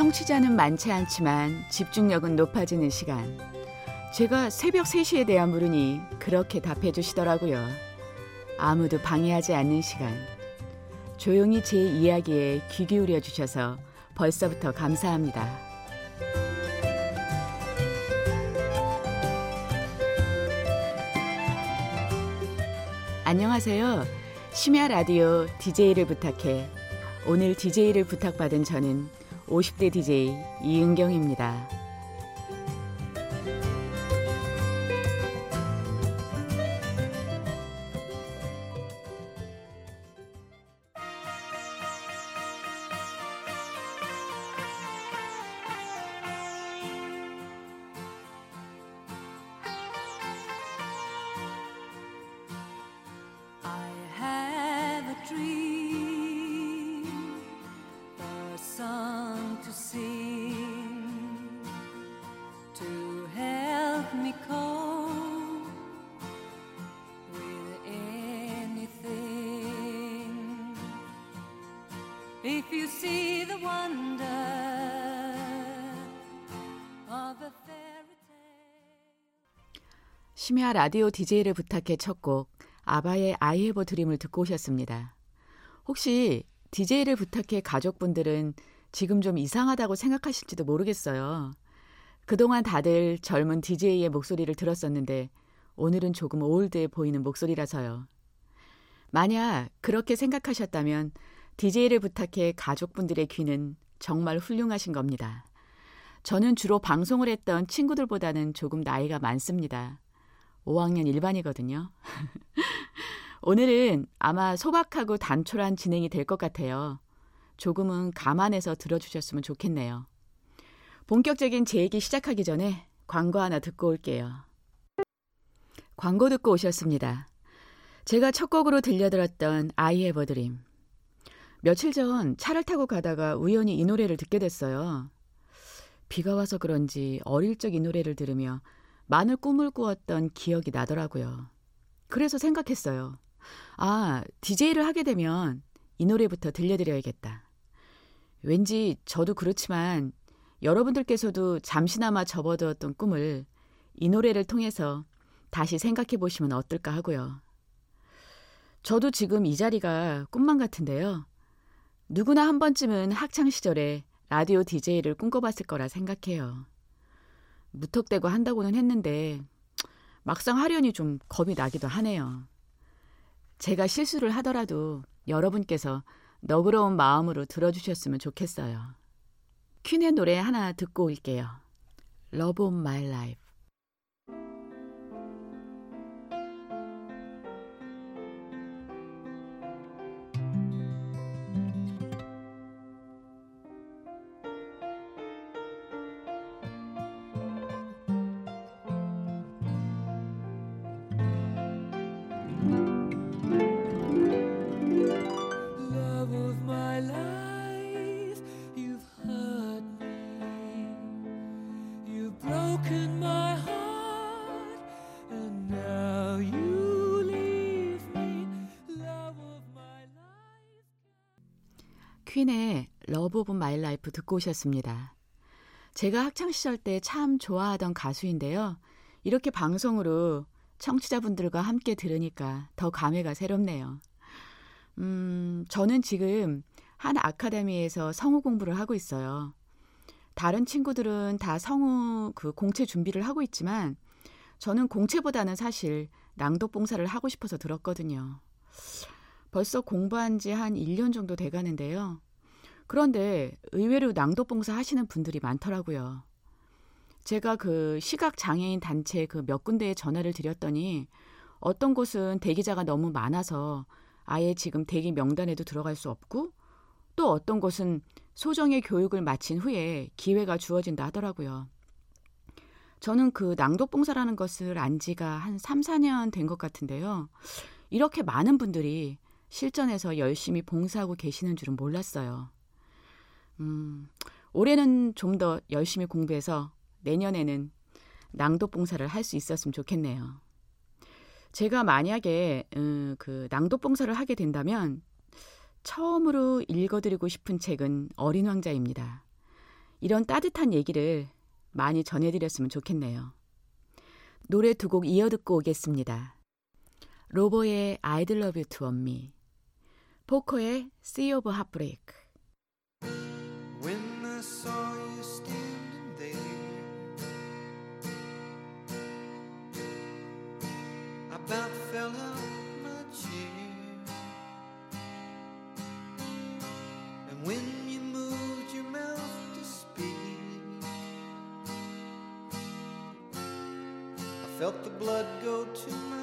청취자는 많지 않지만 집중력은 높아지는 시간. 제가 새벽 3시에 대한 물으니 그렇게 답해 주시더라고요. 아무도 방해하지 않는 시간. 조용히 제 이야기에 귀 기울여 주셔서 벌써부터 감사합니다. 안녕하세요. 심야 라디오 DJ를 부탁해. 오늘 DJ를 부탁받은 저는 50대 DJ 이은경입니다. 심야 라디오 DJ를 부탁해 첫 곡 아바의 I have a dream을 듣고 오셨습니다. 혹시 DJ를 부탁해 가족분들은 지금 좀 이상하다고 생각하실지도 모르겠어요. 그동안 다들 젊은 DJ의 목소리를 들었었는데 오늘은 조금 올드해 보이는 목소리라서요. 만약 그렇게 생각하셨다면 DJ를 부탁해 가족분들의 귀는 정말 훌륭하신 겁니다. 저는 주로 방송을 했던 친구들보다는 조금 나이가 많습니다. 5학년 일반이거든요. 오늘은 아마 소박하고 단촐한 진행이 될 것 같아요. 조금은 감안해서 들어주셨으면 좋겠네요. 본격적인 제 얘기 시작하기 전에 광고 하나 듣고 올게요. 광고 듣고 오셨습니다. 제가 첫 곡으로 들려드렸던 have a dream. 며칠 전 차를 타고 가다가 우연히 이 노래를 듣게 됐어요. 비가 와서 그런지 어릴 적 이 노래를 들으며 많은 꿈을 꾸었던 기억이 나더라고요. 그래서 생각했어요. 아, DJ를 하게 되면 이 노래부터 들려드려야겠다. 왠지 저도 그렇지만 여러분들께서도 잠시나마 접어두었던 꿈을 이 노래를 통해서 다시 생각해 보시면 어떨까 하고요. 저도 지금 이 자리가 꿈만 같은데요. 누구나 한 번쯤은 학창 시절에 라디오 DJ를 꿈꿔봤을 거라 생각해요. 무턱대고 한다고는 했는데 막상 하려니 좀 겁이 나기도 하네요. 제가 실수를 하더라도 여러분께서 너그러운 마음으로 들어주셨으면 좋겠어요. 퀸의 노래 하나 듣고 올게요. Love of My Life. 퀸의 Love of My Life 듣고 오셨습니다. 제가 학창시절 때 참 좋아하던 가수인데요. 이렇게 방송으로 청취자분들과 함께 들으니까 더 감회가 새롭네요. 음, 저는 지금 한 아카데미에서 성우 공부를 하고 있어요. 다른 친구들은 다 성우 그 공채 준비를 하고 있지만 저는 공채보다는 사실 낭독 봉사를 하고 싶어서 들었거든요. 벌써 공부한 지 한 1년 정도 돼 가는데요. 그런데 의외로 낭독 봉사 하시는 분들이 많더라고요. 제가 그 시각 장애인 단체 그 몇 군데에 전화를 드렸더니 어떤 곳은 대기자가 너무 많아서 아예 지금 대기 명단에도 들어갈 수 없고 또 어떤 곳은 소정의 교육을 마친 후에 기회가 주어진다 하더라고요. 저는 그 낭독 봉사라는 것을 안 지가 한 3, 4년 된 것 같은데요. 이렇게 많은 분들이 실전에서 열심히 봉사하고 계시는 줄은 몰랐어요. 음, 올해는 좀 더 열심히 공부해서 내년에는 낭독 봉사를 할 수 있었으면 좋겠네요. 제가 만약에 음, 그 낭독 봉사를 하게 된다면 처음으로 읽어드리고 싶은 책은 어린 왕자입니다. 이런 따뜻한 얘기를 많이 전해드렸으면 좋겠네요. 노래 두 곡 이어 듣고 오겠습니다. 로보의 I'd Love You to Me, 포커의 Sea of Heartbreak. About fell out my chair. And when you moved your mouth to speak, I felt the blood go to my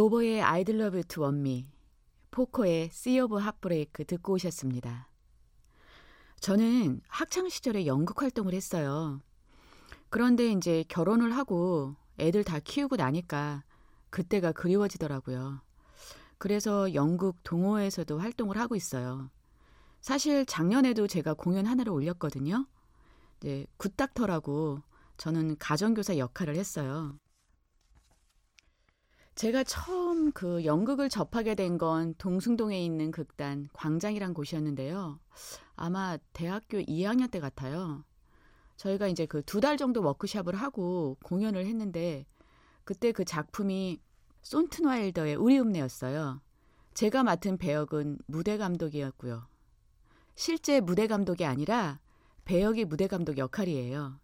로버의 You to Me, 포커의 Sea of Heartbreak 듣고 오셨습니다. 저는 학창 시절에 연극 활동을 했어요. 그런데 이제 결혼을 하고 애들 다 키우고 나니까 그때가 그리워지더라고요. 그래서 연극 동호회에서도 활동을 하고 있어요. 사실 작년에도 제가 공연 하나를 올렸거든요. 이제 굿닥터라고 저는 가정교사 역할을 했어요. 제가 처음 그 연극을 접하게 된 건 동숭동에 있는 극단 광장이란 곳이었는데요. 아마 대학교 2학년 때 같아요. 저희가 이제 그 두 달 정도 워크샵을 하고 공연을 했는데 그때 그 작품이 손트와일더의 우리 읍내였어요. 제가 맡은 배역은 무대 감독이었고요. 실제 무대 감독이 아니라 배역이 무대 감독 역할이에요.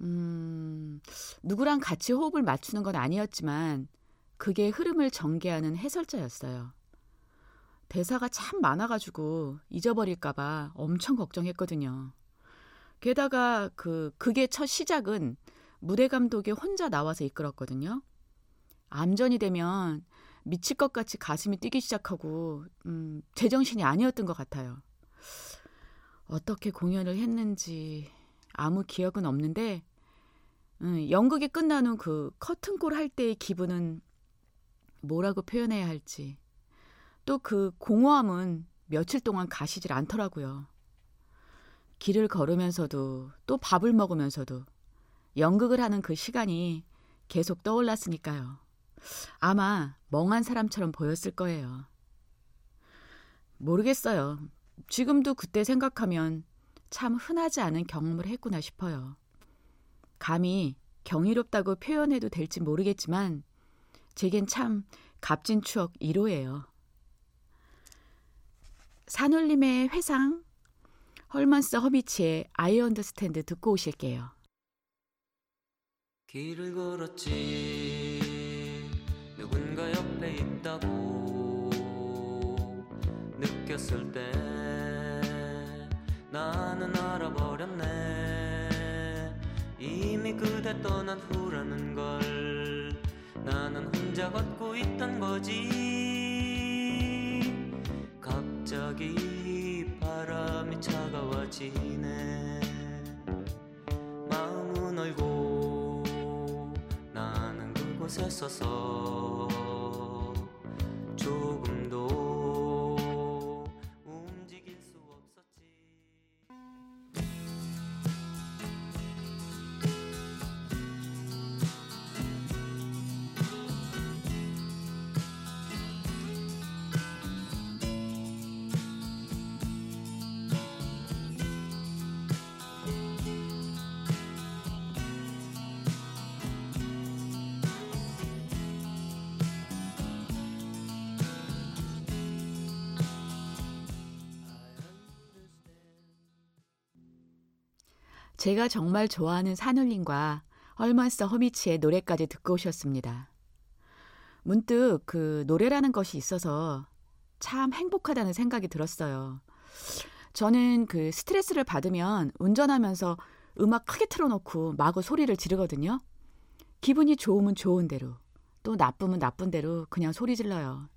음, 누구랑 같이 호흡을 맞추는 건 아니었지만 그게 흐름을 전개하는 해설자였어요. 대사가 참 많아가지고 잊어버릴까봐 엄청 걱정했거든요. 게다가 그, 그게 첫 시작은 무대 감독이 혼자 나와서 이끌었거든요. 암전이 되면 미칠 것 같이 가슴이 뛰기 시작하고, 음, 제정신이 아니었던 것 같아요. 어떻게 공연을 했는지 아무 기억은 없는데, 음, 연극이 후그 커튼콜 할 때의 기분은 뭐라고 표현해야 할지. 또 그 공허함은 며칠 동안 가시질 않더라고요. 길을 걸으면서도 또 밥을 먹으면서도 연극을 하는 그 시간이 계속 떠올랐으니까요. 아마 멍한 사람처럼 보였을 거예요. 모르겠어요. 지금도 그때 생각하면 참 흔하지 않은 경험을 했구나 싶어요. 감히 경이롭다고 표현해도 될지 모르겠지만 제겐 참 값진 추억 1호예요. 산울림의 회상, 헐먼스 허비치의 아이 언더스탠드 듣고 오실게요. 길을 걸었지 누군가 옆에 있다고 느꼈을 때 나는 알아버렸네 이미 그대 떠난 후라는 걸 나는 혼자 걷고 있던 거지. 갑자기 바람이 차가워지네. 마음은 얼고 나는 그곳에 서서 제가 정말 좋아하는 산울림과 헐먼스 허미치의 노래까지 듣고 오셨습니다. 문득 그 노래라는 것이 있어서 참 행복하다는 생각이 들었어요. 저는 그 스트레스를 받으면 운전하면서 음악 크게 틀어놓고 마구 소리를 지르거든요. 기분이 좋으면 좋은 대로, 또 나쁘면 나쁜 대로 그냥 소리 질러요.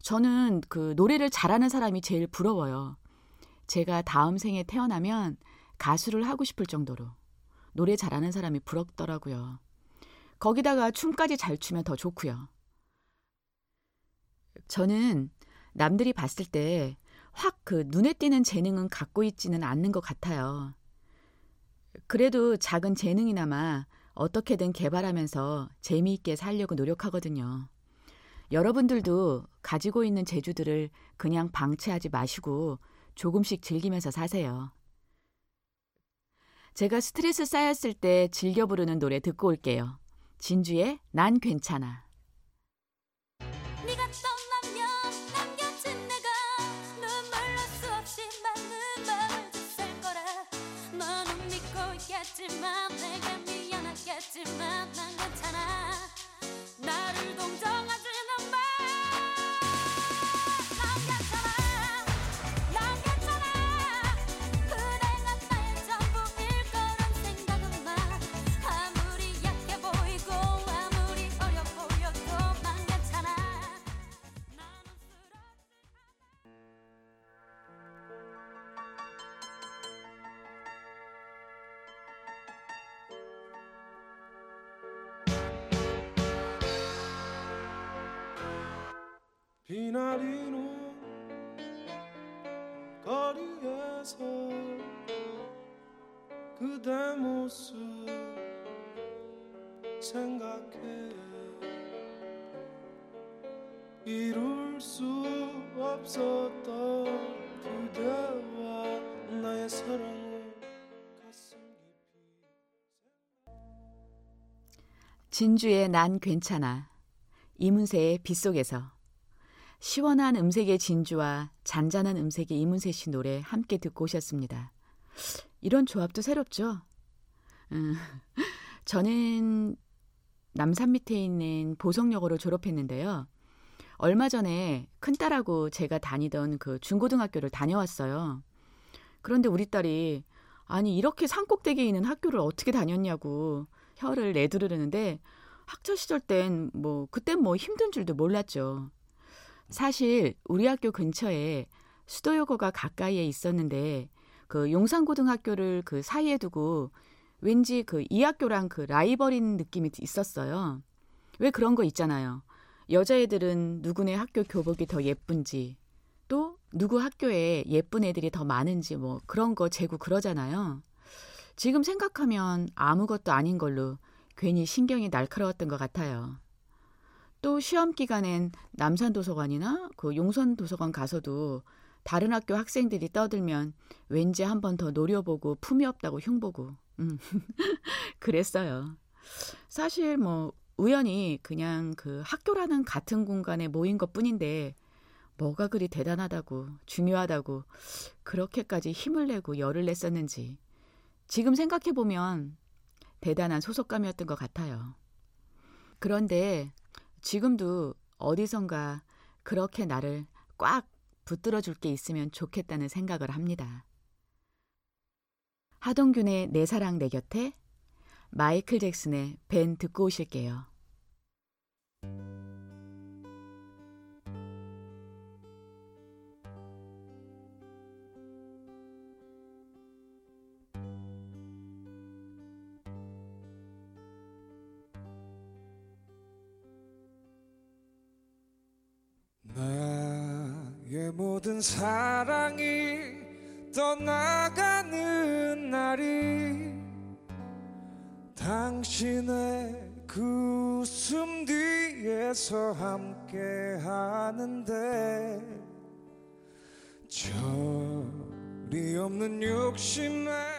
저는 그 노래를 잘하는 사람이 제일 부러워요. 제가 다음 생에 태어나면 가수를 하고 싶을 정도로 노래 잘하는 사람이 부럽더라고요. 거기다가 춤까지 잘 추면 더 좋고요. 저는 남들이 봤을 때 확 그 눈에 띄는 재능은 갖고 있지는 않는 것 같아요. 그래도 작은 재능이나마 어떻게든 개발하면서 재미있게 살려고 노력하거든요. 여러분들도 가지고 있는 재주들을 그냥 방치하지 마시고 조금씩 즐기면서 사세요. 제가 스트레스 쌓였을 때 즐겨 부르는 노래 듣고 올게요. 진주의 난 괜찮아. 비나리는 거리에서 그대 모습 생각해 이룰 수 없었던 그대와 나의 깊이 진주의 난 괜찮아. 이문세의 빗속에서 시원한 음색의 진주와 잔잔한 음색의 이문세 씨 노래 함께 듣고 오셨습니다. 이런 조합도 새롭죠? 음, 저는 남산 밑에 있는 보성여고를 졸업했는데요. 얼마 전에 큰딸하고 제가 다니던 그 중고등학교를 다녀왔어요. 그런데 우리 딸이 아니 이렇게 산꼭대기에 있는 학교를 어떻게 다녔냐고 혀를 내두르는데 학창 시절 땐 뭐 그땐 뭐 힘든 줄도 몰랐죠. 사실 우리 학교 근처에 수도여고가 가까이에 있었는데 그 용산고등학교를 그 사이에 두고 왠지 그 이 학교랑 그 라이벌인 느낌이 있었어요. 왜 그런 거 있잖아요. 여자애들은 누구네 학교 교복이 더 예쁜지 또 누구 학교에 예쁜 애들이 더 많은지 뭐 그런 거 재고 그러잖아요. 지금 생각하면 아무것도 아닌 걸로 괜히 신경이 날카로웠던 것 같아요. 또 시험 기간엔 남산 도서관이나 그 용산 도서관 가서도 다른 학교 학생들이 떠들면 왠지 한 번 더 노려보고 품이 없다고 흉보고 음. 그랬어요. 사실 뭐 우연히 그냥 그 학교라는 같은 공간에 모인 것 뿐인데 뭐가 그리 대단하다고 중요하다고 그렇게까지 힘을 내고 열을 냈었는지 지금 생각해 보면 대단한 소속감이었던 것 같아요. 그런데 지금도 어디선가 그렇게 나를 꽉 붙들어 줄 게 있으면 좋겠다는 생각을 합니다. 하동균의 내 사랑 내 곁에 마이클 잭슨의 벤 듣고 오실게요. 모든 사랑이 떠나가는 날이 당신의 그 웃음 뒤에서 함께 하는데 절이 없는 욕심에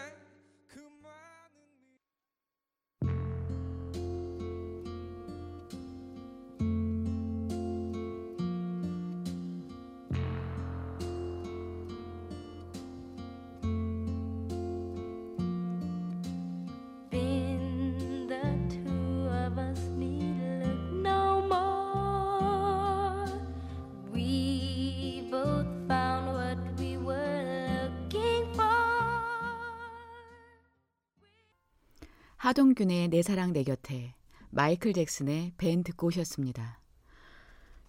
하동균의 내 사랑 내 곁에 마이클 잭슨의 밴 듣고 오셨습니다.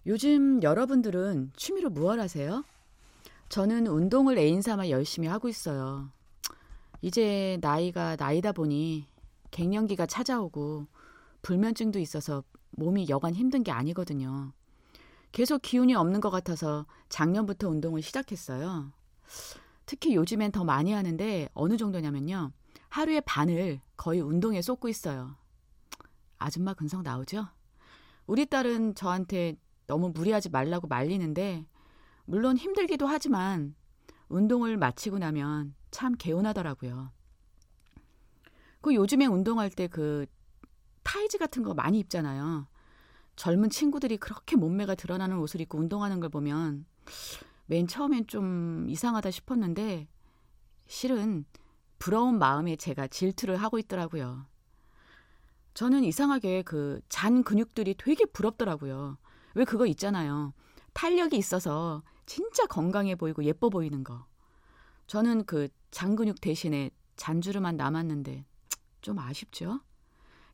요즘 여러분들은 취미로 무얼 하세요? 저는 운동을 애인 삼아 열심히 하고 있어요. 이제 나이가 나이다 보니 갱년기가 찾아오고 불면증도 있어서 몸이 여간 힘든 게 아니거든요. 계속 기운이 없는 것 같아서 작년부터 운동을 시작했어요. 특히 요즘엔 더 많이 하는데 어느 정도냐면요. 하루에 반을 거의 운동에 쏟고 있어요. 아줌마 근성 나오죠? 우리 딸은 저한테 너무 무리하지 말라고 말리는데 물론 힘들기도 하지만 운동을 마치고 나면 참 개운하더라고요. 그 요즘에 운동할 때 그 타이즈 같은 거 많이 입잖아요. 젊은 친구들이 그렇게 몸매가 드러나는 옷을 입고 운동하는 걸 보면 맨 처음엔 좀 이상하다 싶었는데 실은 부러운 마음에 제가 질투를 하고 있더라고요. 저는 이상하게 그 잔 근육들이 되게 부럽더라고요. 왜 그거 있잖아요. 탄력이 있어서 진짜 건강해 보이고 예뻐 보이는 거. 저는 그 장근육 대신에 잔주름만 남았는데 좀 아쉽죠?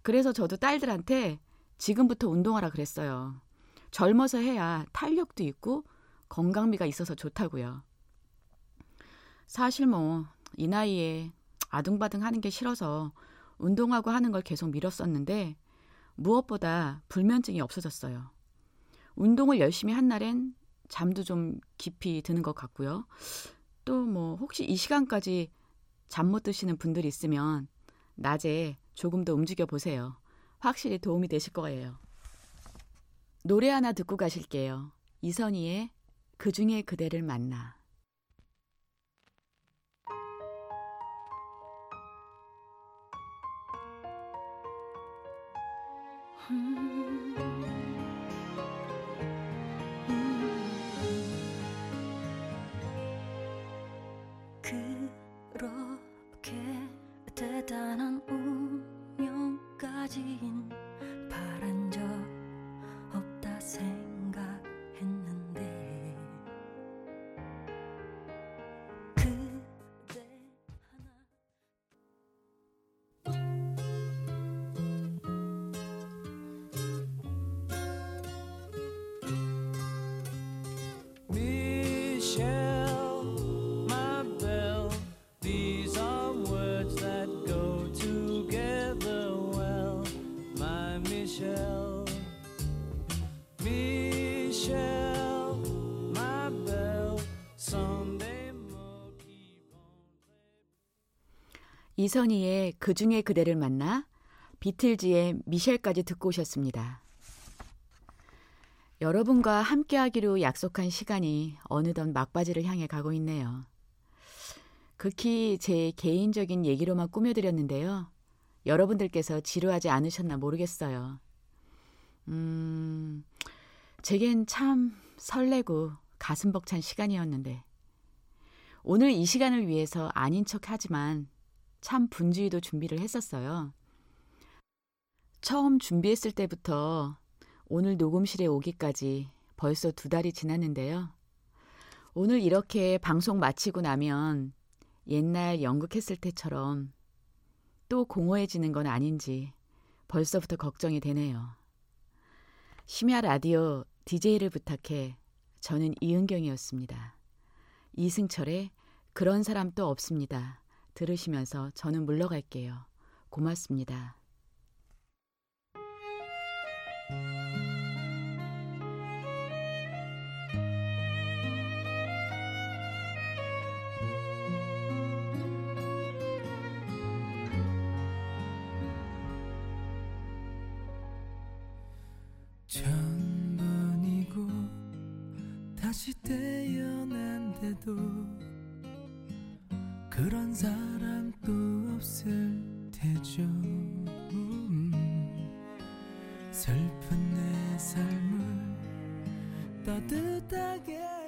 그래서 저도 딸들한테 지금부터 운동하라 그랬어요. 젊어서 해야 탄력도 있고 건강미가 있어서 좋다고요. 사실 뭐 이 나이에 아둥바둥 하는 게 싫어서 운동하고 하는 걸 계속 미뤘었는데 무엇보다 불면증이 없어졌어요. 운동을 열심히 한 날엔 잠도 좀 깊이 드는 것 같고요. 또 뭐 혹시 이 시간까지 잠 못 드시는 분들 있으면 낮에 조금 더 움직여 보세요. 확실히 도움이 되실 거예요. 노래 하나 듣고 가실게요. 이선희의 그 중에 그대를 만나. 그렇게 대단한 운명까진 바 이선희의 그 중에 그대를 만나 비틀즈의 미셸까지 듣고 오셨습니다. 여러분과 함께하기로 약속한 시간이 어느덧 막바지를 향해 가고 있네요. 극히 제 개인적인 얘기로만 꾸며드렸는데요. 여러분들께서 지루하지 않으셨나 모르겠어요. 음, 제겐 참 설레고 가슴 벅찬 시간이었는데, 오늘 이 시간을 위해서 아닌 척 하지만 참 분주히도 준비를 했었어요. 처음 준비했을 때부터 오늘 녹음실에 오기까지 벌써 두 달이 지났는데요. 오늘 이렇게 방송 마치고 나면 옛날 연극했을 때처럼 또 공허해지는 건 아닌지 벌써부터 걱정이 되네요. 심야 라디오 DJ를 부탁해 저는 이은경이었습니다. 이승철의 그런 사람 또 없습니다. 들으시면서 저는 물러갈게요. 고맙습니다. 천 그런 사람 또 없을 테죠. 음, 슬픈 내 삶을 따뜻하게